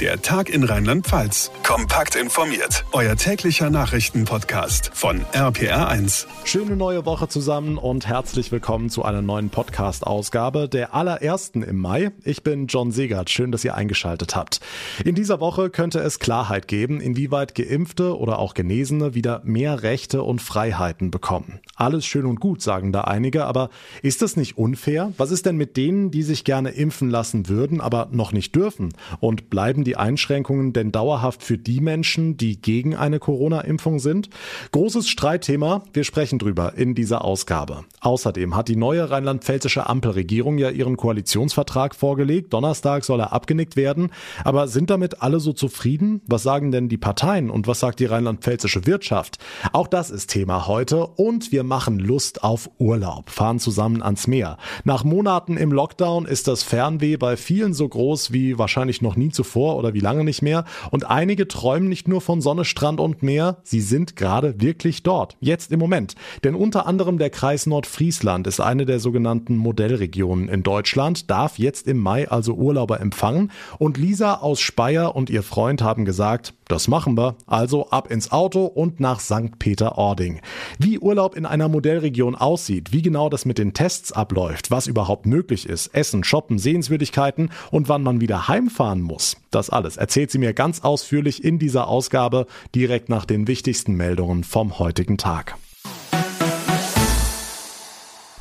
Der Tag in Rheinland-Pfalz. Kompakt informiert. Euer täglicher Nachrichtenpodcast von RPR1. Schöne neue Woche zusammen und herzlich willkommen zu einer neuen Podcast-Ausgabe, der allerersten im Mai. Ich bin John Segert. Schön, dass ihr eingeschaltet habt. In dieser Woche könnte es Klarheit geben, inwieweit Geimpfte oder auch Genesene wieder mehr Rechte und Freiheiten bekommen. Alles schön und gut, sagen da einige, aber ist das nicht unfair? Was ist denn mit denen, die sich gerne impfen lassen würden, aber noch nicht dürfen? Und bleiben die Einschränkungen denn dauerhaft für die Menschen, die gegen eine Corona-Impfung sind? Großes Streitthema. Wir sprechen drüber in dieser Ausgabe. Außerdem hat die neue rheinland-pfälzische Ampelregierung ja ihren Koalitionsvertrag vorgelegt. Donnerstag soll er abgenickt werden. Aber sind damit alle so zufrieden? Was sagen denn die Parteien und was sagt die rheinland-pfälzische Wirtschaft? Auch das ist Thema heute und wir machen Lust auf Urlaub, fahren zusammen ans Meer. Nach Monaten im Lockdown ist das Fernweh bei vielen so groß wie wahrscheinlich noch nie zuvor oder wie lange nicht mehr. Und einige träumen nicht nur von Sonne, Strand und Meer, sie sind gerade wirklich dort. Jetzt im Moment. Denn unter anderem der Kreis Nordfriesland ist eine der sogenannten Modellregionen in Deutschland, darf jetzt im Mai also Urlauber empfangen. Und Lisa aus Speyer und ihr Freund haben gesagt, das machen wir. Also ab ins Auto und nach St. Peter-Ording. Wie Urlaub in einer Modellregion aussieht, wie genau das mit den Tests abläuft, was überhaupt möglich ist, Essen, Shoppen, Sehenswürdigkeiten und wann man wieder heimfahren muss. Das alles erzählt sie mir ganz ausführlich in dieser Ausgabe direkt nach den wichtigsten Meldungen vom heutigen Tag.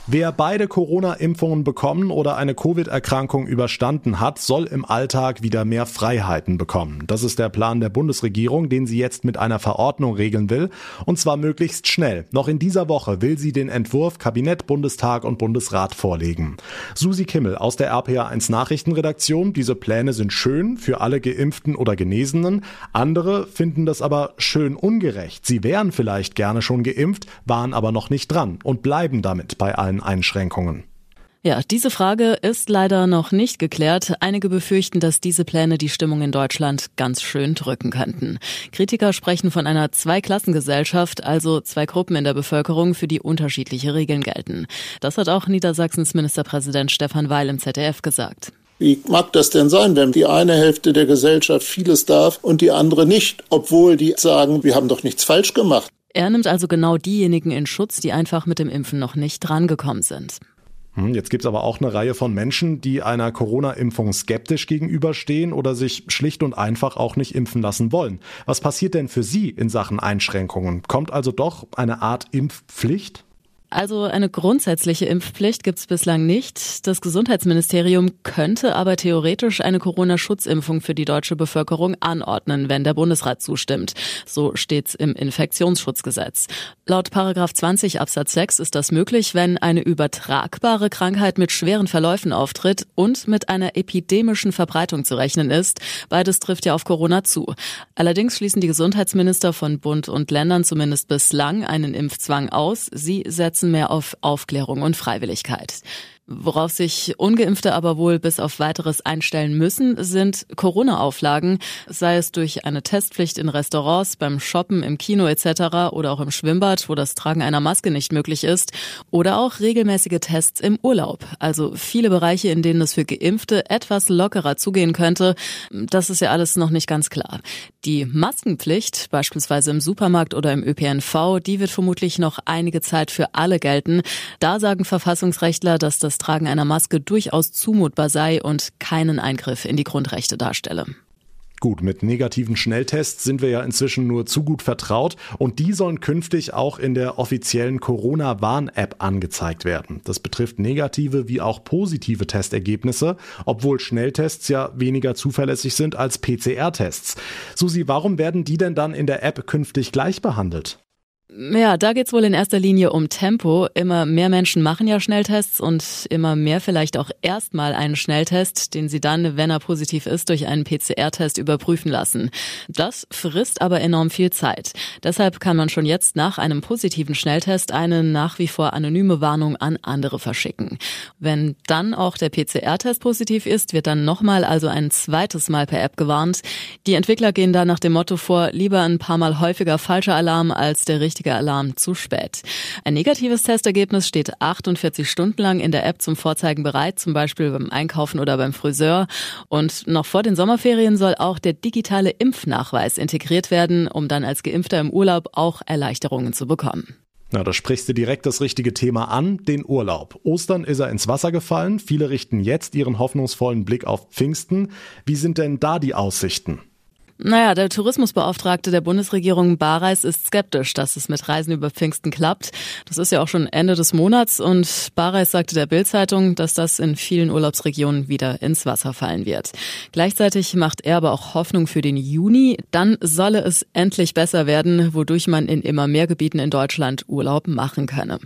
Wer beide Corona-Impfungen bekommen oder eine Covid-Erkrankung überstanden hat, soll im Alltag wieder mehr Freiheiten bekommen. Das ist der Plan der Bundesregierung, den sie jetzt mit einer Verordnung regeln will. Und zwar möglichst schnell. Noch in dieser Woche will sie den Entwurf Kabinett, Bundestag und Bundesrat vorlegen. Susi Kimmel aus der RPA1 Nachrichtenredaktion. Diese Pläne sind schön für alle Geimpften oder Genesenen. Andere finden das aber schön ungerecht. Sie wären vielleicht gerne schon geimpft, waren aber noch nicht dran und bleiben damit bei allen Einschränkungen. Ja, diese Frage ist leider noch nicht geklärt. Einige befürchten, dass diese Pläne die Stimmung in Deutschland ganz schön drücken könnten. Kritiker sprechen von einer Zweiklassengesellschaft, also zwei Gruppen in der Bevölkerung, für die unterschiedliche Regeln gelten. Das hat auch Niedersachsens Ministerpräsident Stefan Weil im ZDF gesagt. Wie mag das denn sein, wenn die eine Hälfte der Gesellschaft vieles darf und die andere nicht, obwohl die sagen, wir haben doch nichts falsch gemacht? Er nimmt also genau diejenigen in Schutz, die einfach mit dem Impfen noch nicht drangekommen sind. Hm, jetzt gibt's aber auch eine Reihe von Menschen, die einer Corona-Impfung skeptisch gegenüberstehen oder sich schlicht und einfach auch nicht impfen lassen wollen. Was passiert denn für Sie in Sachen Einschränkungen? Kommt also doch eine Art Impfpflicht? Also eine grundsätzliche Impfpflicht gibt es bislang nicht. Das Gesundheitsministerium könnte aber theoretisch eine Corona-Schutzimpfung für die deutsche Bevölkerung anordnen, wenn der Bundesrat zustimmt. So steht's im Infektionsschutzgesetz. Laut Paragraph 20 Absatz 6 ist das möglich, wenn eine übertragbare Krankheit mit schweren Verläufen auftritt und mit einer epidemischen Verbreitung zu rechnen ist. Beides trifft ja auf Corona zu. Allerdings schließen die Gesundheitsminister von Bund und Ländern zumindest bislang einen Impfzwang aus. Sie setzen setzen mehr auf Aufklärung und Freiwilligkeit. Worauf sich ungeimpfte aber wohl bis auf weiteres einstellen müssen, sind Corona-Auflagen, sei es durch eine Testpflicht in Restaurants, beim Shoppen, im Kino etc. oder auch im Schwimmbad, wo das Tragen einer Maske nicht möglich ist, oder auch regelmäßige Tests im Urlaub. Also viele Bereiche, in denen es für Geimpfte etwas lockerer zugehen könnte. Das ist ja alles noch nicht ganz klar. Die Maskenpflicht, beispielsweise im Supermarkt oder im ÖPNV, die wird vermutlich noch einige Zeit für alle gelten. Da sagen Verfassungsrechtler, dass das das Tragen einer Maske durchaus zumutbar sei und keinen Eingriff in die Grundrechte darstelle. Gut, mit negativen Schnelltests sind wir ja inzwischen nur zu gut vertraut und die sollen künftig auch in der offiziellen Corona-Warn-App angezeigt werden. Das betrifft negative wie auch positive Testergebnisse, obwohl Schnelltests ja weniger zuverlässig sind als PCR-Tests. Susi, warum werden die denn dann in der App künftig gleich behandelt? Ja, da geht's wohl in erster Linie um Tempo. Immer mehr Menschen machen ja Schnelltests und immer mehr vielleicht auch erstmal einen Schnelltest, den sie dann, wenn er positiv ist, durch einen PCR-Test überprüfen lassen. Das frisst aber enorm viel Zeit. Deshalb kann man schon jetzt nach einem positiven Schnelltest eine nach wie vor anonyme Warnung an andere verschicken. Wenn dann auch der PCR-Test positiv ist, wird dann nochmal, also ein zweites Mal per App gewarnt. Die Entwickler gehen da nach dem Motto vor, lieber ein paar Mal häufiger falscher Alarm als der richtige richtige Alarm zu spät. Ein negatives Testergebnis steht 48 Stunden lang in der App zum Vorzeigen bereit, zum Beispiel beim Einkaufen oder beim Friseur. Und noch vor den Sommerferien soll auch der digitale Impfnachweis integriert werden, um dann als Geimpfter im Urlaub auch Erleichterungen zu bekommen. Na, da sprichst du direkt das richtige Thema an, den Urlaub. Ostern ist er ins Wasser gefallen. Viele richten jetzt ihren hoffnungsvollen Blick auf Pfingsten. Wie sind denn da die Aussichten? Naja, der Tourismusbeauftragte der Bundesregierung Bareis ist skeptisch, dass es mit Reisen über Pfingsten klappt. Das ist ja auch schon Ende des Monats und Bareis sagte der Bild-Zeitung, dass das in vielen Urlaubsregionen wieder ins Wasser fallen wird. Gleichzeitig macht er aber auch Hoffnung für den Juni. Dann solle es endlich besser werden, wodurch man in immer mehr Gebieten in Deutschland Urlaub machen könne.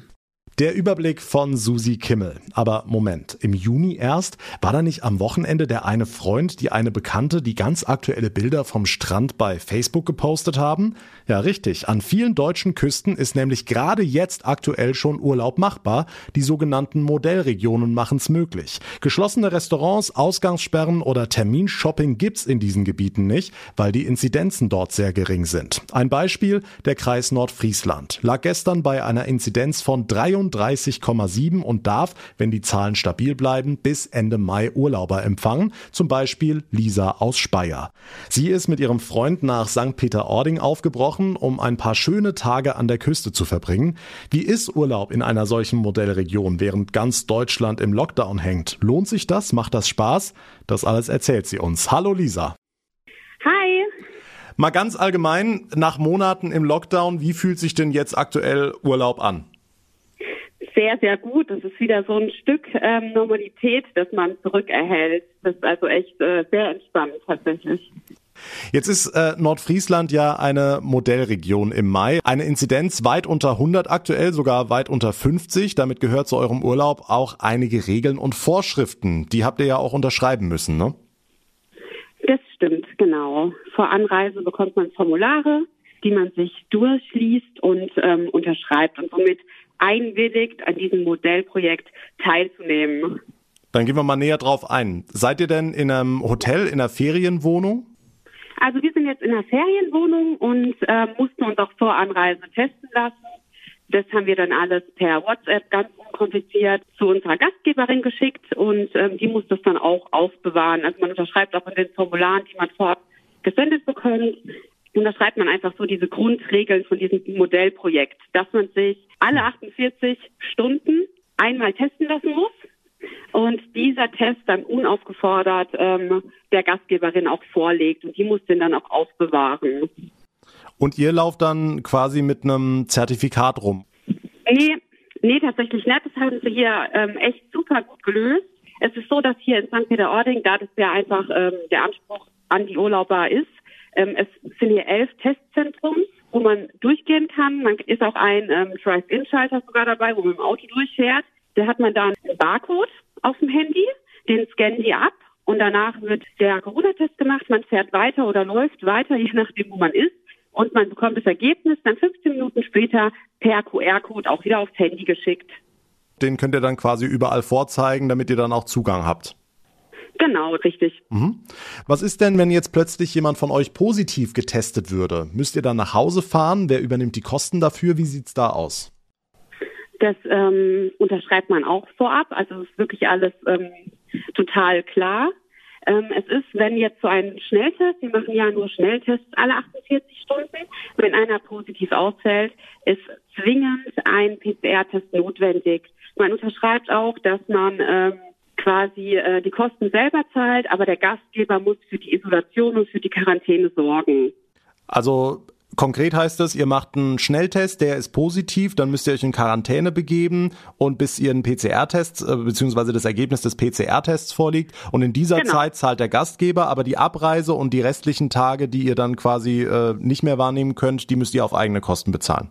Der Überblick von Susi Kimmel. Aber Moment, im Juni erst? War da nicht am Wochenende der eine Freund, die eine Bekannte, die ganz aktuelle Bilder vom Strand bei Facebook gepostet haben? Ja, richtig. An vielen deutschen Küsten ist nämlich gerade jetzt aktuell schon Urlaub machbar. Die sogenannten Modellregionen machen es möglich. Geschlossene Restaurants, Ausgangssperren oder Terminshopping gibt's in diesen Gebieten nicht, weil die Inzidenzen dort sehr gering sind. Ein Beispiel, der Kreis Nordfriesland lag gestern bei einer Inzidenz von 33 31,7 und darf, wenn die Zahlen stabil bleiben, bis Ende Mai Urlauber empfangen, zum Beispiel Lisa aus Speyer. Sie ist mit ihrem Freund nach St. Peter-Ording aufgebrochen, um ein paar schöne Tage an der Küste zu verbringen. Wie ist Urlaub in einer solchen Modellregion, während ganz Deutschland im Lockdown hängt? Lohnt sich das? Macht das Spaß? Das alles erzählt sie uns. Hallo Lisa. Hi. Mal ganz allgemein, nach Monaten im Lockdown, wie fühlt sich denn jetzt aktuell Urlaub an? Sehr, sehr gut. Das ist wieder so ein Stück ähm, Normalität, das man zurückerhält. Das ist also echt äh, sehr entspannt tatsächlich. Jetzt ist äh, Nordfriesland ja eine Modellregion im Mai. Eine Inzidenz weit unter 100 aktuell, sogar weit unter 50. Damit gehört zu eurem Urlaub auch einige Regeln und Vorschriften. Die habt ihr ja auch unterschreiben müssen, ne? Das stimmt, genau. Vor Anreise bekommt man Formulare, die man sich durchliest und ähm, unterschreibt. Und somit einwilligt, an diesem Modellprojekt teilzunehmen. Dann gehen wir mal näher drauf ein. Seid ihr denn in einem Hotel, in einer Ferienwohnung? Also wir sind jetzt in einer Ferienwohnung und äh, mussten uns auch vor Anreise testen lassen. Das haben wir dann alles per WhatsApp ganz unkompliziert zu unserer Gastgeberin geschickt und ähm, die muss das dann auch aufbewahren. Also man unterschreibt auch in den Formularen, die man vorab gesendet bekommt, unterschreibt man einfach so diese Grundregeln von diesem Modellprojekt, dass man sich alle 48 Stunden einmal testen lassen muss und dieser Test dann unaufgefordert ähm, der Gastgeberin auch vorlegt und die muss den dann auch aufbewahren. Und ihr lauft dann quasi mit einem Zertifikat rum? Nee, nee, tatsächlich nicht. Das haben sie hier ähm, echt super gut gelöst. Es ist so, dass hier in St. Peter-Ording, da das ja einfach ähm, der Anspruch an die Urlauber ist, ähm, es sind hier elf Testzentren, wo man durchgehen kann. Man ist auch ein ähm, Drive-In-Schalter sogar dabei, wo man im Auto durchfährt. Da hat man dann einen Barcode auf dem Handy, den scannen die ab und danach wird der Corona-Test gemacht. Man fährt weiter oder läuft weiter, je nachdem, wo man ist. Und man bekommt das Ergebnis dann 15 Minuten später per QR-Code auch wieder aufs Handy geschickt. Den könnt ihr dann quasi überall vorzeigen, damit ihr dann auch Zugang habt. Genau, richtig. Mhm. Was ist denn, wenn jetzt plötzlich jemand von euch positiv getestet würde? Müsst ihr dann nach Hause fahren? Wer übernimmt die Kosten dafür? Wie sieht's da aus? Das ähm, unterschreibt man auch vorab. Also es ist wirklich alles ähm, total klar. Ähm, es ist, wenn jetzt so ein Schnelltest, wir machen ja nur Schnelltests alle 48 Stunden, wenn einer positiv ausfällt, ist zwingend ein PCR-Test notwendig. Man unterschreibt auch, dass man ähm, quasi äh, die Kosten selber zahlt, aber der Gastgeber muss für die Isolation und für die Quarantäne sorgen. Also Konkret heißt es, ihr macht einen Schnelltest, der ist positiv, dann müsst ihr euch in Quarantäne begeben und bis ihr einen PCR-Test äh, bzw. das Ergebnis des PCR-Tests vorliegt. Und in dieser genau. Zeit zahlt der Gastgeber, aber die Abreise und die restlichen Tage, die ihr dann quasi äh, nicht mehr wahrnehmen könnt, die müsst ihr auf eigene Kosten bezahlen.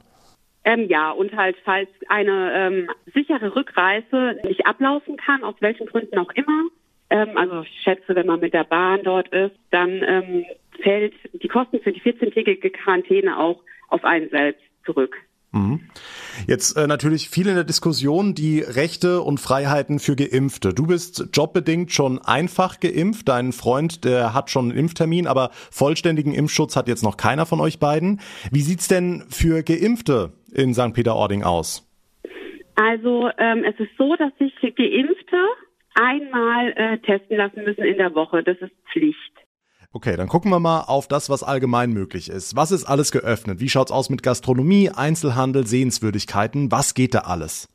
Ähm, ja, und halt, falls eine ähm, sichere Rückreise nicht ablaufen kann, aus welchen Gründen auch immer, ähm, also ich schätze, wenn man mit der Bahn dort ist, dann ähm, fällt die Kosten für die 14-tägige Quarantäne auch auf einen selbst zurück. Mhm. Jetzt äh, natürlich viel in der Diskussion die Rechte und Freiheiten für Geimpfte. Du bist jobbedingt schon einfach geimpft. Dein Freund, der hat schon einen Impftermin, aber vollständigen Impfschutz hat jetzt noch keiner von euch beiden. Wie sieht's denn für Geimpfte in St. Peter-Ording aus? Also ähm, es ist so, dass sich Geimpfte einmal äh, testen lassen müssen in der Woche. Das ist Pflicht. Okay, dann gucken wir mal auf das, was allgemein möglich ist. Was ist alles geöffnet? Wie schaut's aus mit Gastronomie, Einzelhandel, Sehenswürdigkeiten? Was geht da alles?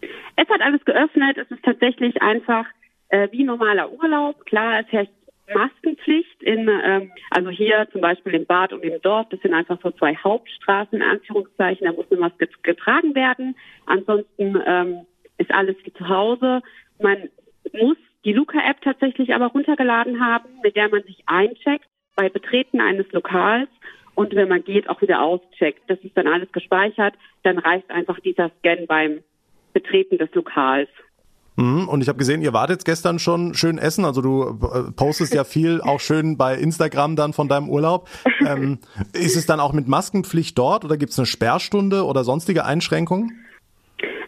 Es hat alles geöffnet. Es ist tatsächlich einfach äh, wie normaler Urlaub. Klar, es herrscht Maskenpflicht in, ähm, also hier zum Beispiel im Bad und im Dorf, das sind einfach so zwei Hauptstraßen, in Anführungszeichen, da muss eine Maske getragen werden. Ansonsten ähm, ist alles wie zu Hause. Man muss die Luca-App tatsächlich aber runtergeladen haben, mit der man sich eincheckt bei Betreten eines Lokals und wenn man geht, auch wieder auscheckt. Das ist dann alles gespeichert. Dann reicht einfach dieser Scan beim Betreten des Lokals. Mhm, und ich habe gesehen, ihr wart jetzt gestern schon schön essen. Also du äh, postest ja viel auch schön bei Instagram dann von deinem Urlaub. Ähm, ist es dann auch mit Maskenpflicht dort oder gibt es eine Sperrstunde oder sonstige Einschränkungen?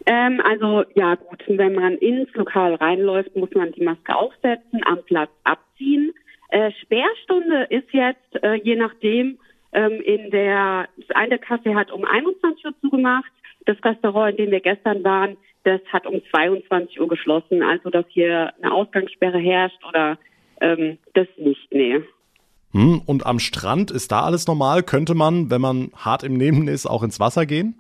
Ähm, also ja gut, wenn man ins Lokal reinläuft, muss man die Maske aufsetzen, am Platz abziehen. Äh, Sperrstunde ist jetzt äh, je nachdem ähm, in der eine Kasse hat um 21 Uhr zugemacht. Das Restaurant, in dem wir gestern waren, das hat um 22 Uhr geschlossen. Also, dass hier eine Ausgangssperre herrscht oder ähm, das nicht, nee. Hm, und am Strand ist da alles normal? Könnte man, wenn man hart im Nehmen ist, auch ins Wasser gehen?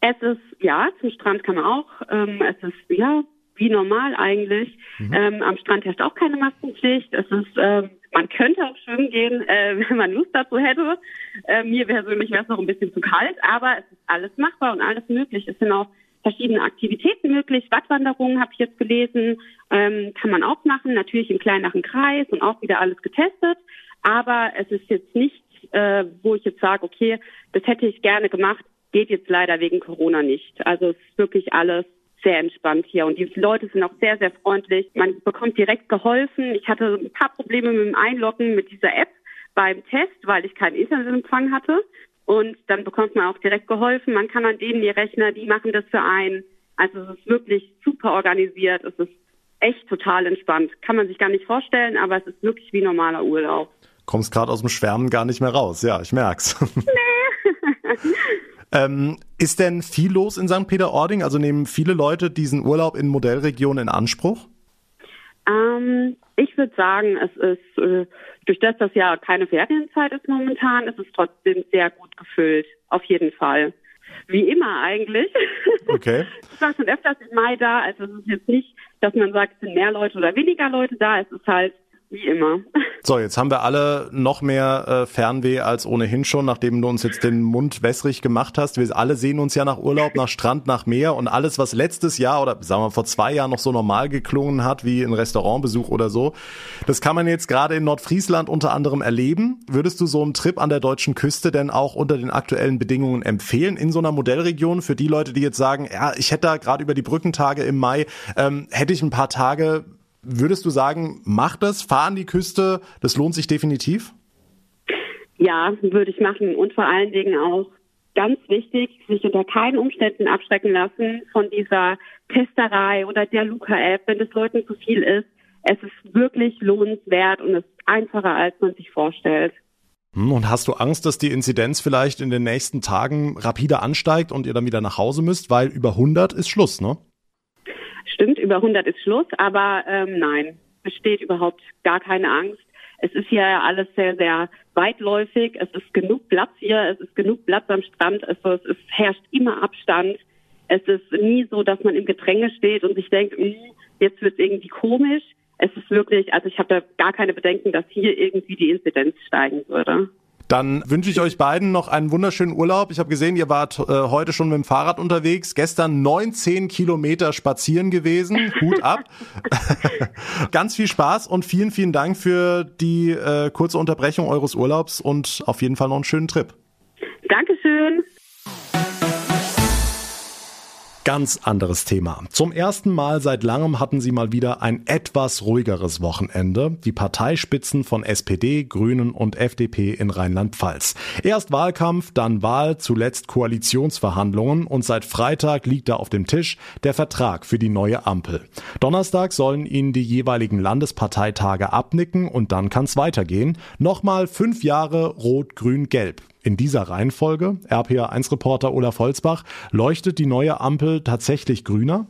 Es ist, ja, zum Strand kann man auch. Ähm, es ist, ja, wie normal eigentlich. Mhm. Ähm, am Strand herrscht auch keine Maskenpflicht. Es ist, ähm, man könnte auch schwimmen gehen, äh, wenn man Lust dazu hätte. Äh, mir persönlich wäre es noch ein bisschen zu kalt, aber es ist alles machbar und alles möglich. Es sind auch verschiedene Aktivitäten möglich. Wattwanderungen habe ich jetzt gelesen, ähm, kann man auch machen, natürlich im kleineren Kreis und auch wieder alles getestet. Aber es ist jetzt nichts, äh, wo ich jetzt sage, okay, das hätte ich gerne gemacht, geht jetzt leider wegen Corona nicht. Also es ist wirklich alles sehr entspannt hier und die Leute sind auch sehr, sehr freundlich. Man bekommt direkt geholfen. Ich hatte ein paar Probleme mit dem Einloggen mit dieser App beim Test, weil ich keinen Internetempfang hatte. Und dann bekommt man auch direkt geholfen. Man kann an denen die Rechner, die machen das für einen. Also es ist wirklich super organisiert. Es ist echt total entspannt. Kann man sich gar nicht vorstellen, aber es ist wirklich wie normaler Urlaub. Kommst gerade aus dem Schwärmen gar nicht mehr raus. Ja, ich merk's. Nee. ähm, ist denn viel los in St. Peter-Ording? Also nehmen viele Leute diesen Urlaub in Modellregionen in Anspruch? Ähm, ich würde sagen, es ist äh, durch das, dass ja keine Ferienzeit ist momentan, ist es trotzdem sehr gut gefüllt. Auf jeden Fall. Wie immer eigentlich. Okay. Ich war schon öfters im Mai da, also es ist jetzt nicht, dass man sagt, es sind mehr Leute oder weniger Leute da. Es ist halt wie immer. So, jetzt haben wir alle noch mehr äh, Fernweh als ohnehin schon, nachdem du uns jetzt den Mund wässrig gemacht hast. Wir alle sehen uns ja nach Urlaub, nach Strand, nach Meer und alles, was letztes Jahr oder sagen wir vor zwei Jahren noch so normal geklungen hat, wie ein Restaurantbesuch oder so, das kann man jetzt gerade in Nordfriesland unter anderem erleben. Würdest du so einen Trip an der deutschen Küste denn auch unter den aktuellen Bedingungen empfehlen in so einer Modellregion für die Leute, die jetzt sagen, ja, ich hätte da gerade über die Brückentage im Mai, ähm, hätte ich ein paar Tage Würdest du sagen, mach das, fahr an die Küste, das lohnt sich definitiv? Ja, würde ich machen und vor allen Dingen auch ganz wichtig, sich unter keinen Umständen abschrecken lassen von dieser Testerei oder der Luca-App, wenn es Leuten zu viel ist. Es ist wirklich lohnenswert und es ist einfacher, als man sich vorstellt. Hm, und hast du Angst, dass die Inzidenz vielleicht in den nächsten Tagen rapide ansteigt und ihr dann wieder nach Hause müsst, weil über 100 ist Schluss, ne? Stimmt, über 100 ist Schluss, aber ähm, nein, besteht überhaupt gar keine Angst. Es ist hier alles sehr, sehr weitläufig. Es ist genug Platz hier. Es ist genug Platz am Strand. Also es ist, herrscht immer Abstand. Es ist nie so, dass man im Gedränge steht und sich denkt, hm, jetzt wird es irgendwie komisch. Es ist wirklich, also ich habe da gar keine Bedenken, dass hier irgendwie die Inzidenz steigen würde. Dann wünsche ich euch beiden noch einen wunderschönen Urlaub. Ich habe gesehen, ihr wart äh, heute schon mit dem Fahrrad unterwegs. Gestern 19 Kilometer spazieren gewesen. Hut ab. Ganz viel Spaß und vielen, vielen Dank für die äh, kurze Unterbrechung eures Urlaubs und auf jeden Fall noch einen schönen Trip. Dankeschön. Ganz anderes Thema. Zum ersten Mal seit langem hatten sie mal wieder ein etwas ruhigeres Wochenende. Die Parteispitzen von SPD, Grünen und FDP in Rheinland-Pfalz. Erst Wahlkampf, dann Wahl, zuletzt Koalitionsverhandlungen und seit Freitag liegt da auf dem Tisch der Vertrag für die neue Ampel. Donnerstag sollen ihnen die jeweiligen Landesparteitage abnicken und dann kann's weitergehen. Nochmal fünf Jahre Rot, Grün, Gelb. In dieser Reihenfolge, RPA1-Reporter Olaf Holzbach, leuchtet die neue Ampel tatsächlich grüner?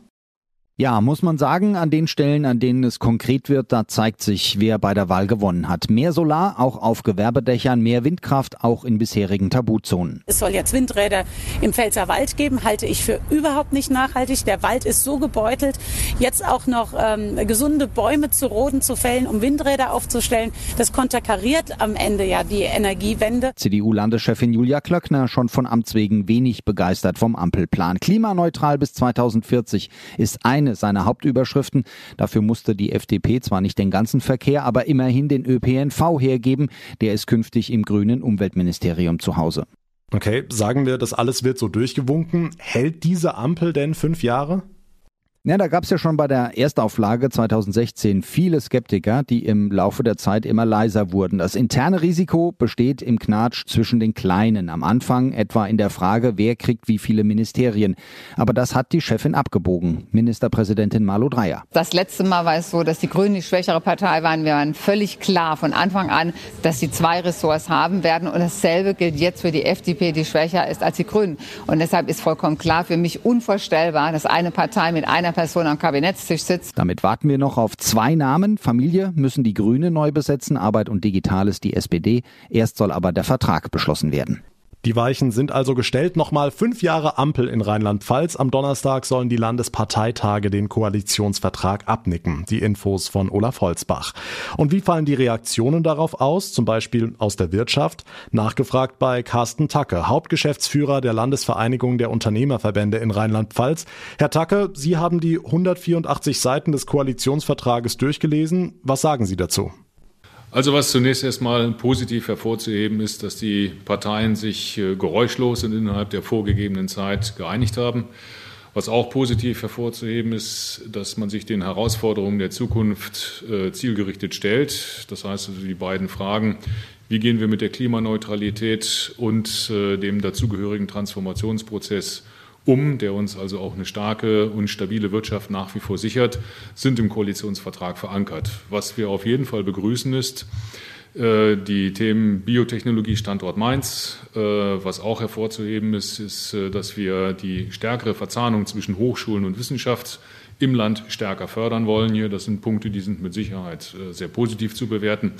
Ja, muss man sagen, an den Stellen, an denen es konkret wird, da zeigt sich, wer bei der Wahl gewonnen hat. Mehr Solar, auch auf Gewerbedächern, mehr Windkraft, auch in bisherigen Tabuzonen. Es soll jetzt Windräder im Pfälzer Wald geben, halte ich für überhaupt nicht nachhaltig. Der Wald ist so gebeutelt. Jetzt auch noch ähm, gesunde Bäume zu roden, zu fällen, um Windräder aufzustellen, das konterkariert am Ende ja die Energiewende. CDU-Landeschefin Julia Klöckner schon von Amts wegen wenig begeistert vom Ampelplan. Klimaneutral bis 2040 ist ein eine seiner Hauptüberschriften. Dafür musste die FDP zwar nicht den ganzen Verkehr, aber immerhin den ÖPNV hergeben. Der ist künftig im grünen Umweltministerium zu Hause. Okay, sagen wir, das alles wird so durchgewunken. Hält diese Ampel denn fünf Jahre? Ja, da gab es ja schon bei der Erstauflage 2016 viele Skeptiker, die im Laufe der Zeit immer leiser wurden. Das interne Risiko besteht im Knatsch zwischen den Kleinen. Am Anfang etwa in der Frage, wer kriegt wie viele Ministerien. Aber das hat die Chefin abgebogen, Ministerpräsidentin Malu Dreyer. Das letzte Mal war es so, dass die Grünen die schwächere Partei waren. Wir waren völlig klar von Anfang an, dass sie zwei Ressorts haben werden. Und dasselbe gilt jetzt für die FDP, die schwächer ist als die Grünen. Und deshalb ist vollkommen klar, für mich unvorstellbar, dass eine Partei mit einer Person am Kabinettstisch sitzt. Damit warten wir noch auf zwei Namen. Familie müssen die Grüne neu besetzen, Arbeit und Digitales die SPD. Erst soll aber der Vertrag beschlossen werden. Die Weichen sind also gestellt. Nochmal fünf Jahre Ampel in Rheinland-Pfalz. Am Donnerstag sollen die Landesparteitage den Koalitionsvertrag abnicken. Die Infos von Olaf Holzbach. Und wie fallen die Reaktionen darauf aus? Zum Beispiel aus der Wirtschaft. Nachgefragt bei Carsten Tacke, Hauptgeschäftsführer der Landesvereinigung der Unternehmerverbände in Rheinland-Pfalz. Herr Tacke, Sie haben die 184 Seiten des Koalitionsvertrages durchgelesen. Was sagen Sie dazu? Also was zunächst erstmal positiv hervorzuheben ist, dass die Parteien sich äh, geräuschlos und innerhalb der vorgegebenen Zeit geeinigt haben. Was auch positiv hervorzuheben ist, dass man sich den Herausforderungen der Zukunft äh, zielgerichtet stellt. Das heißt also die beiden Fragen, wie gehen wir mit der Klimaneutralität und äh, dem dazugehörigen Transformationsprozess um, der uns also auch eine starke und stabile Wirtschaft nach wie vor sichert, sind im Koalitionsvertrag verankert. Was wir auf jeden Fall begrüßen ist, äh, die Themen Biotechnologie Standort Mainz. Äh, was auch hervorzuheben ist, ist, äh, dass wir die stärkere Verzahnung zwischen Hochschulen und Wissenschaft im Land stärker fördern wollen. Hier, das sind Punkte, die sind mit Sicherheit sehr positiv zu bewerten.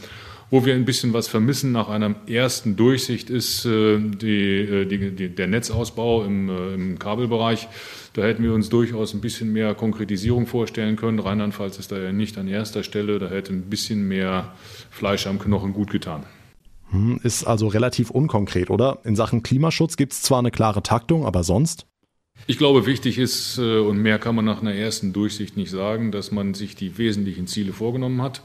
Wo wir ein bisschen was vermissen nach einer ersten Durchsicht ist äh, die, äh, die, die, der Netzausbau im, äh, im Kabelbereich. Da hätten wir uns durchaus ein bisschen mehr Konkretisierung vorstellen können. Rheinland-Pfalz ist da ja nicht an erster Stelle. Da hätte ein bisschen mehr Fleisch am Knochen gut getan. Hm, ist also relativ unkonkret, oder? In Sachen Klimaschutz gibt es zwar eine klare Taktung, aber sonst? Ich glaube, wichtig ist, und mehr kann man nach einer ersten Durchsicht nicht sagen, dass man sich die wesentlichen Ziele vorgenommen hat.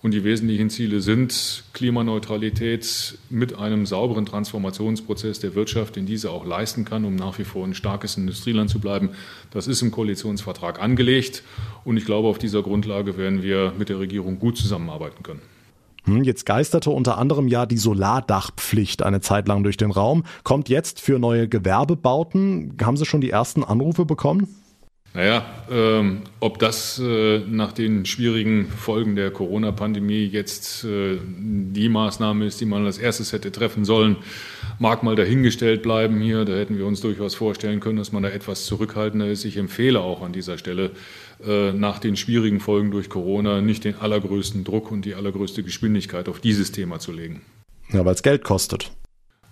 Und die wesentlichen Ziele sind Klimaneutralität mit einem sauberen Transformationsprozess der Wirtschaft, den diese auch leisten kann, um nach wie vor ein starkes Industrieland zu bleiben. Das ist im Koalitionsvertrag angelegt. Und ich glaube, auf dieser Grundlage werden wir mit der Regierung gut zusammenarbeiten können. Hm, jetzt geisterte unter anderem ja die Solardachpflicht eine Zeit lang durch den Raum. Kommt jetzt für neue Gewerbebauten. Haben Sie schon die ersten Anrufe bekommen? Naja, ähm, ob das äh, nach den schwierigen Folgen der Corona-Pandemie jetzt äh, die Maßnahme ist, die man als erstes hätte treffen sollen, mag mal dahingestellt bleiben hier. Da hätten wir uns durchaus vorstellen können, dass man da etwas zurückhaltender ist. Ich empfehle auch an dieser Stelle, äh, nach den schwierigen Folgen durch Corona nicht den allergrößten Druck und die allergrößte Geschwindigkeit auf dieses Thema zu legen. Ja, weil es Geld kostet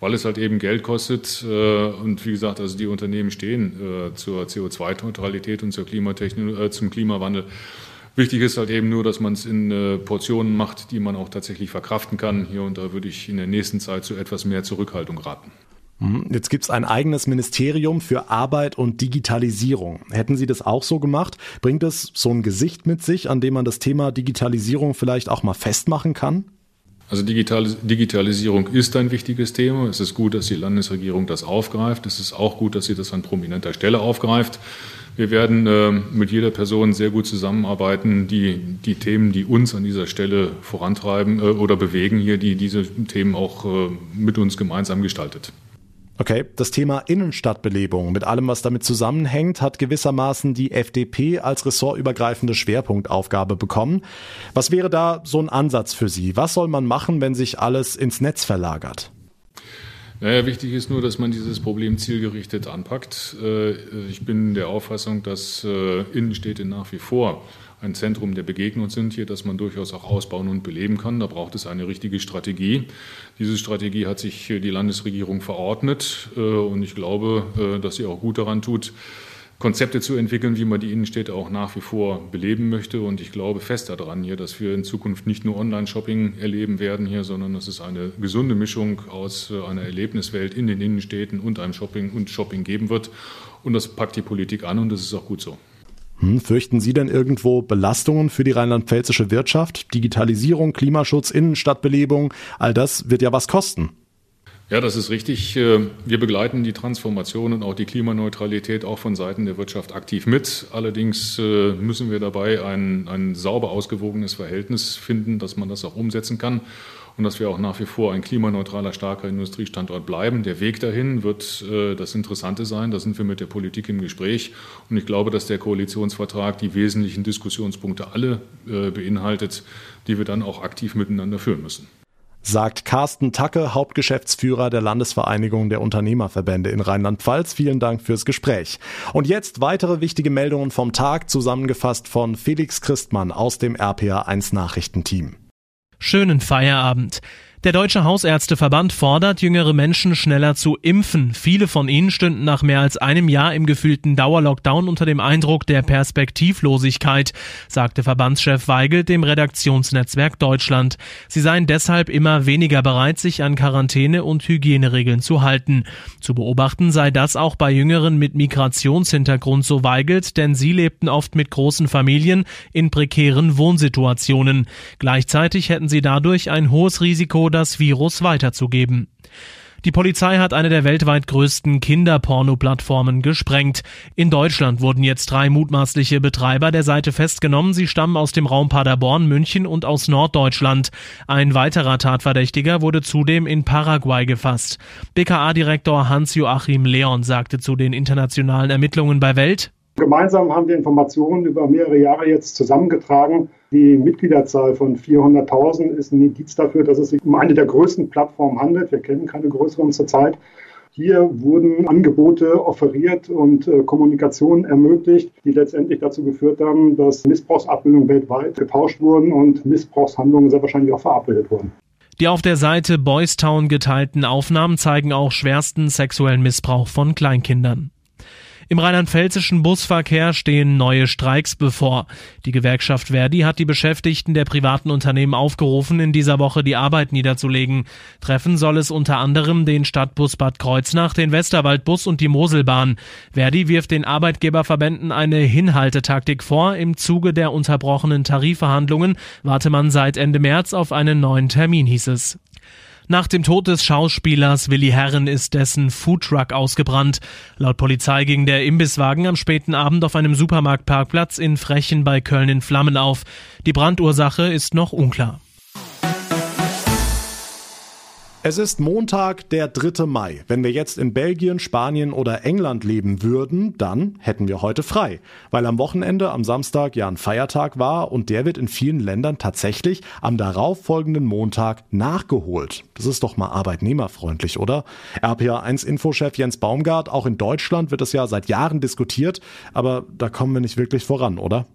weil es halt eben Geld kostet. Äh, und wie gesagt, also die Unternehmen stehen äh, zur CO2-Neutralität und zur äh, zum Klimawandel. Wichtig ist halt eben nur, dass man es in Portionen macht, die man auch tatsächlich verkraften kann. Hier und da würde ich in der nächsten Zeit zu etwas mehr Zurückhaltung raten. Mhm. Jetzt gibt es ein eigenes Ministerium für Arbeit und Digitalisierung. Hätten Sie das auch so gemacht? Bringt es so ein Gesicht mit sich, an dem man das Thema Digitalisierung vielleicht auch mal festmachen kann? Also Digitalis Digitalisierung ist ein wichtiges Thema. Es ist gut, dass die Landesregierung das aufgreift. Es ist auch gut, dass sie das an prominenter Stelle aufgreift. Wir werden äh, mit jeder Person sehr gut zusammenarbeiten, die die Themen, die uns an dieser Stelle vorantreiben äh, oder bewegen, hier, die diese Themen auch äh, mit uns gemeinsam gestaltet. Okay, das Thema Innenstadtbelebung mit allem, was damit zusammenhängt, hat gewissermaßen die FDP als ressortübergreifende Schwerpunktaufgabe bekommen. Was wäre da so ein Ansatz für Sie? Was soll man machen, wenn sich alles ins Netz verlagert? Naja, wichtig ist nur, dass man dieses Problem zielgerichtet anpackt. Äh, ich bin der Auffassung, dass äh, Innenstädte nach wie vor ein Zentrum der Begegnung sind hier, das man durchaus auch ausbauen und beleben kann. Da braucht es eine richtige Strategie. Diese Strategie hat sich die Landesregierung verordnet äh, und ich glaube, dass sie auch gut daran tut, Konzepte zu entwickeln, wie man die Innenstädte auch nach wie vor beleben möchte. Und ich glaube fest daran hier, dass wir in Zukunft nicht nur Online-Shopping erleben werden hier, sondern dass es eine gesunde Mischung aus äh, einer Erlebniswelt in den Innenstädten und einem Shopping und Shopping geben wird. Und das packt die Politik an und das ist auch gut so. Hm, fürchten Sie denn irgendwo Belastungen für die rheinland-pfälzische Wirtschaft? Digitalisierung, Klimaschutz, Innenstadtbelebung, all das wird ja was kosten. Ja, das ist richtig. Äh, wir begleiten die Transformation und auch die Klimaneutralität auch von Seiten der Wirtschaft aktiv mit. Allerdings äh, müssen wir dabei ein, ein sauber ausgewogenes Verhältnis finden, dass man das auch umsetzen kann und dass wir auch nach wie vor ein klimaneutraler, starker Industriestandort bleiben. Der Weg dahin wird äh, das Interessante sein. Da sind wir mit der Politik im Gespräch. Und ich glaube, dass der Koalitionsvertrag die wesentlichen Diskussionspunkte alle beinhaltet, die wir dann auch aktiv miteinander führen müssen sagt Carsten Tacke, Hauptgeschäftsführer der Landesvereinigung der Unternehmerverbände in Rheinland-Pfalz. Vielen Dank fürs Gespräch. Und jetzt weitere wichtige Meldungen vom Tag, zusammengefasst von Felix Christmann aus dem RPA1 Nachrichtenteam. Schönen Feierabend. Der Deutsche Hausärzteverband fordert, jüngere Menschen schneller zu impfen. Viele von ihnen stünden nach mehr als einem Jahr im gefühlten Dauerlockdown unter dem Eindruck der Perspektivlosigkeit, sagte Verbandschef Weigel dem Redaktionsnetzwerk Deutschland. Sie seien deshalb immer weniger bereit, sich an Quarantäne- und Hygieneregeln zu halten. Zu beobachten sei das auch bei Jüngeren mit Migrationshintergrund, so Weigelt, denn sie lebten oft mit großen Familien in prekären Wohnsituationen. Gleichzeitig hätten sie dadurch ein hohes Risiko, das Virus weiterzugeben. Die Polizei hat eine der weltweit größten Kinderporno-Plattformen gesprengt. In Deutschland wurden jetzt drei mutmaßliche Betreiber der Seite festgenommen. Sie stammen aus dem Raum Paderborn, München und aus Norddeutschland. Ein weiterer Tatverdächtiger wurde zudem in Paraguay gefasst. BKA-Direktor Hans-Joachim Leon sagte zu den internationalen Ermittlungen bei Welt, Gemeinsam haben wir Informationen über mehrere Jahre jetzt zusammengetragen. Die Mitgliederzahl von 400.000 ist ein Indiz dafür, dass es sich um eine der größten Plattformen handelt. Wir kennen keine größeren zurzeit. Hier wurden Angebote offeriert und äh, Kommunikation ermöglicht, die letztendlich dazu geführt haben, dass Missbrauchsabbildungen weltweit getauscht wurden und Missbrauchshandlungen sehr wahrscheinlich auch verabredet wurden. Die auf der Seite Boys Town geteilten Aufnahmen zeigen auch schwersten sexuellen Missbrauch von Kleinkindern. Im rheinland-pfälzischen Busverkehr stehen neue Streiks bevor. Die Gewerkschaft Verdi hat die Beschäftigten der privaten Unternehmen aufgerufen, in dieser Woche die Arbeit niederzulegen. Treffen soll es unter anderem den Stadtbus Bad Kreuznach, den Westerwaldbus und die Moselbahn. Verdi wirft den Arbeitgeberverbänden eine Hinhaltetaktik vor. Im Zuge der unterbrochenen Tarifverhandlungen warte man seit Ende März auf einen neuen Termin, hieß es. Nach dem Tod des Schauspielers Willi Herren ist dessen Foodtruck ausgebrannt. Laut Polizei ging der Imbisswagen am späten Abend auf einem Supermarktparkplatz in Frechen bei Köln in Flammen auf. Die Brandursache ist noch unklar. Es ist Montag, der 3. Mai. Wenn wir jetzt in Belgien, Spanien oder England leben würden, dann hätten wir heute frei. Weil am Wochenende, am Samstag ja ein Feiertag war und der wird in vielen Ländern tatsächlich am darauffolgenden Montag nachgeholt. Das ist doch mal arbeitnehmerfreundlich, oder? RPA1-Infochef Jens Baumgart, auch in Deutschland wird es ja seit Jahren diskutiert, aber da kommen wir nicht wirklich voran, oder?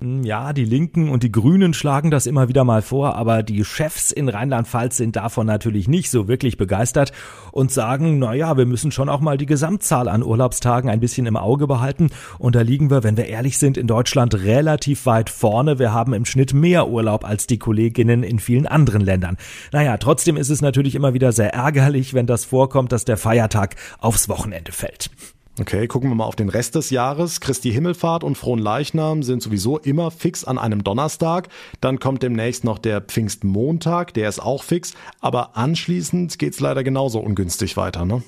Hm, ja, die Linken und die Grünen schlagen das immer wieder mal vor, aber die Chefs in Rheinland-Pfalz sind davon natürlich nicht so wirklich begeistert und sagen, na ja, wir müssen schon auch mal die Gesamtzahl an Urlaubstagen ein bisschen im Auge behalten und da liegen wir, wenn wir ehrlich sind, in Deutschland relativ weit vorne. Wir haben im Schnitt mehr Urlaub als die Kolleginnen in vielen anderen Ländern. Naja, trotzdem ist es natürlich immer wieder sehr ärgerlich, wenn das vorkommt, dass der Feiertag aufs Wochenende fällt. Okay, gucken wir mal auf den Rest des Jahres. Christi Himmelfahrt und Frohen Leichnam sind sowieso immer fix an einem Donnerstag. Dann kommt demnächst noch der Pfingstmontag, der ist auch fix. Aber anschließend geht's leider genauso ungünstig weiter, ne?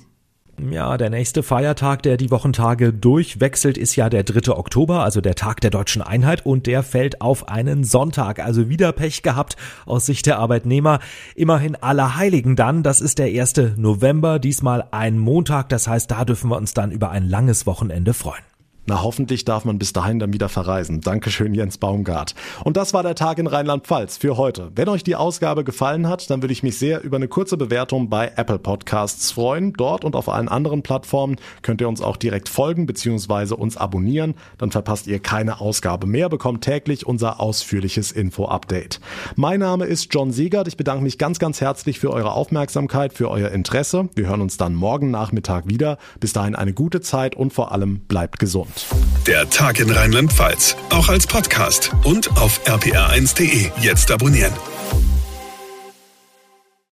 Ja, der nächste Feiertag, der die Wochentage durchwechselt, ist ja der 3. Oktober, also der Tag der deutschen Einheit und der fällt auf einen Sonntag. Also wieder Pech gehabt aus Sicht der Arbeitnehmer. Immerhin Allerheiligen dann, das ist der 1. November, diesmal ein Montag, das heißt, da dürfen wir uns dann über ein langes Wochenende freuen. Na, hoffentlich darf man bis dahin dann wieder verreisen. Dankeschön, Jens Baumgart. Und das war der Tag in Rheinland-Pfalz für heute. Wenn euch die Ausgabe gefallen hat, dann würde ich mich sehr über eine kurze Bewertung bei Apple Podcasts freuen. Dort und auf allen anderen Plattformen könnt ihr uns auch direkt folgen bzw. uns abonnieren. Dann verpasst ihr keine Ausgabe mehr, bekommt täglich unser ausführliches Info-Update. Mein Name ist John Siegert. Ich bedanke mich ganz, ganz herzlich für eure Aufmerksamkeit, für euer Interesse. Wir hören uns dann morgen Nachmittag wieder. Bis dahin eine gute Zeit und vor allem bleibt gesund. Der Tag in Rheinland-Pfalz, auch als Podcast und auf rpr1.de. Jetzt abonnieren.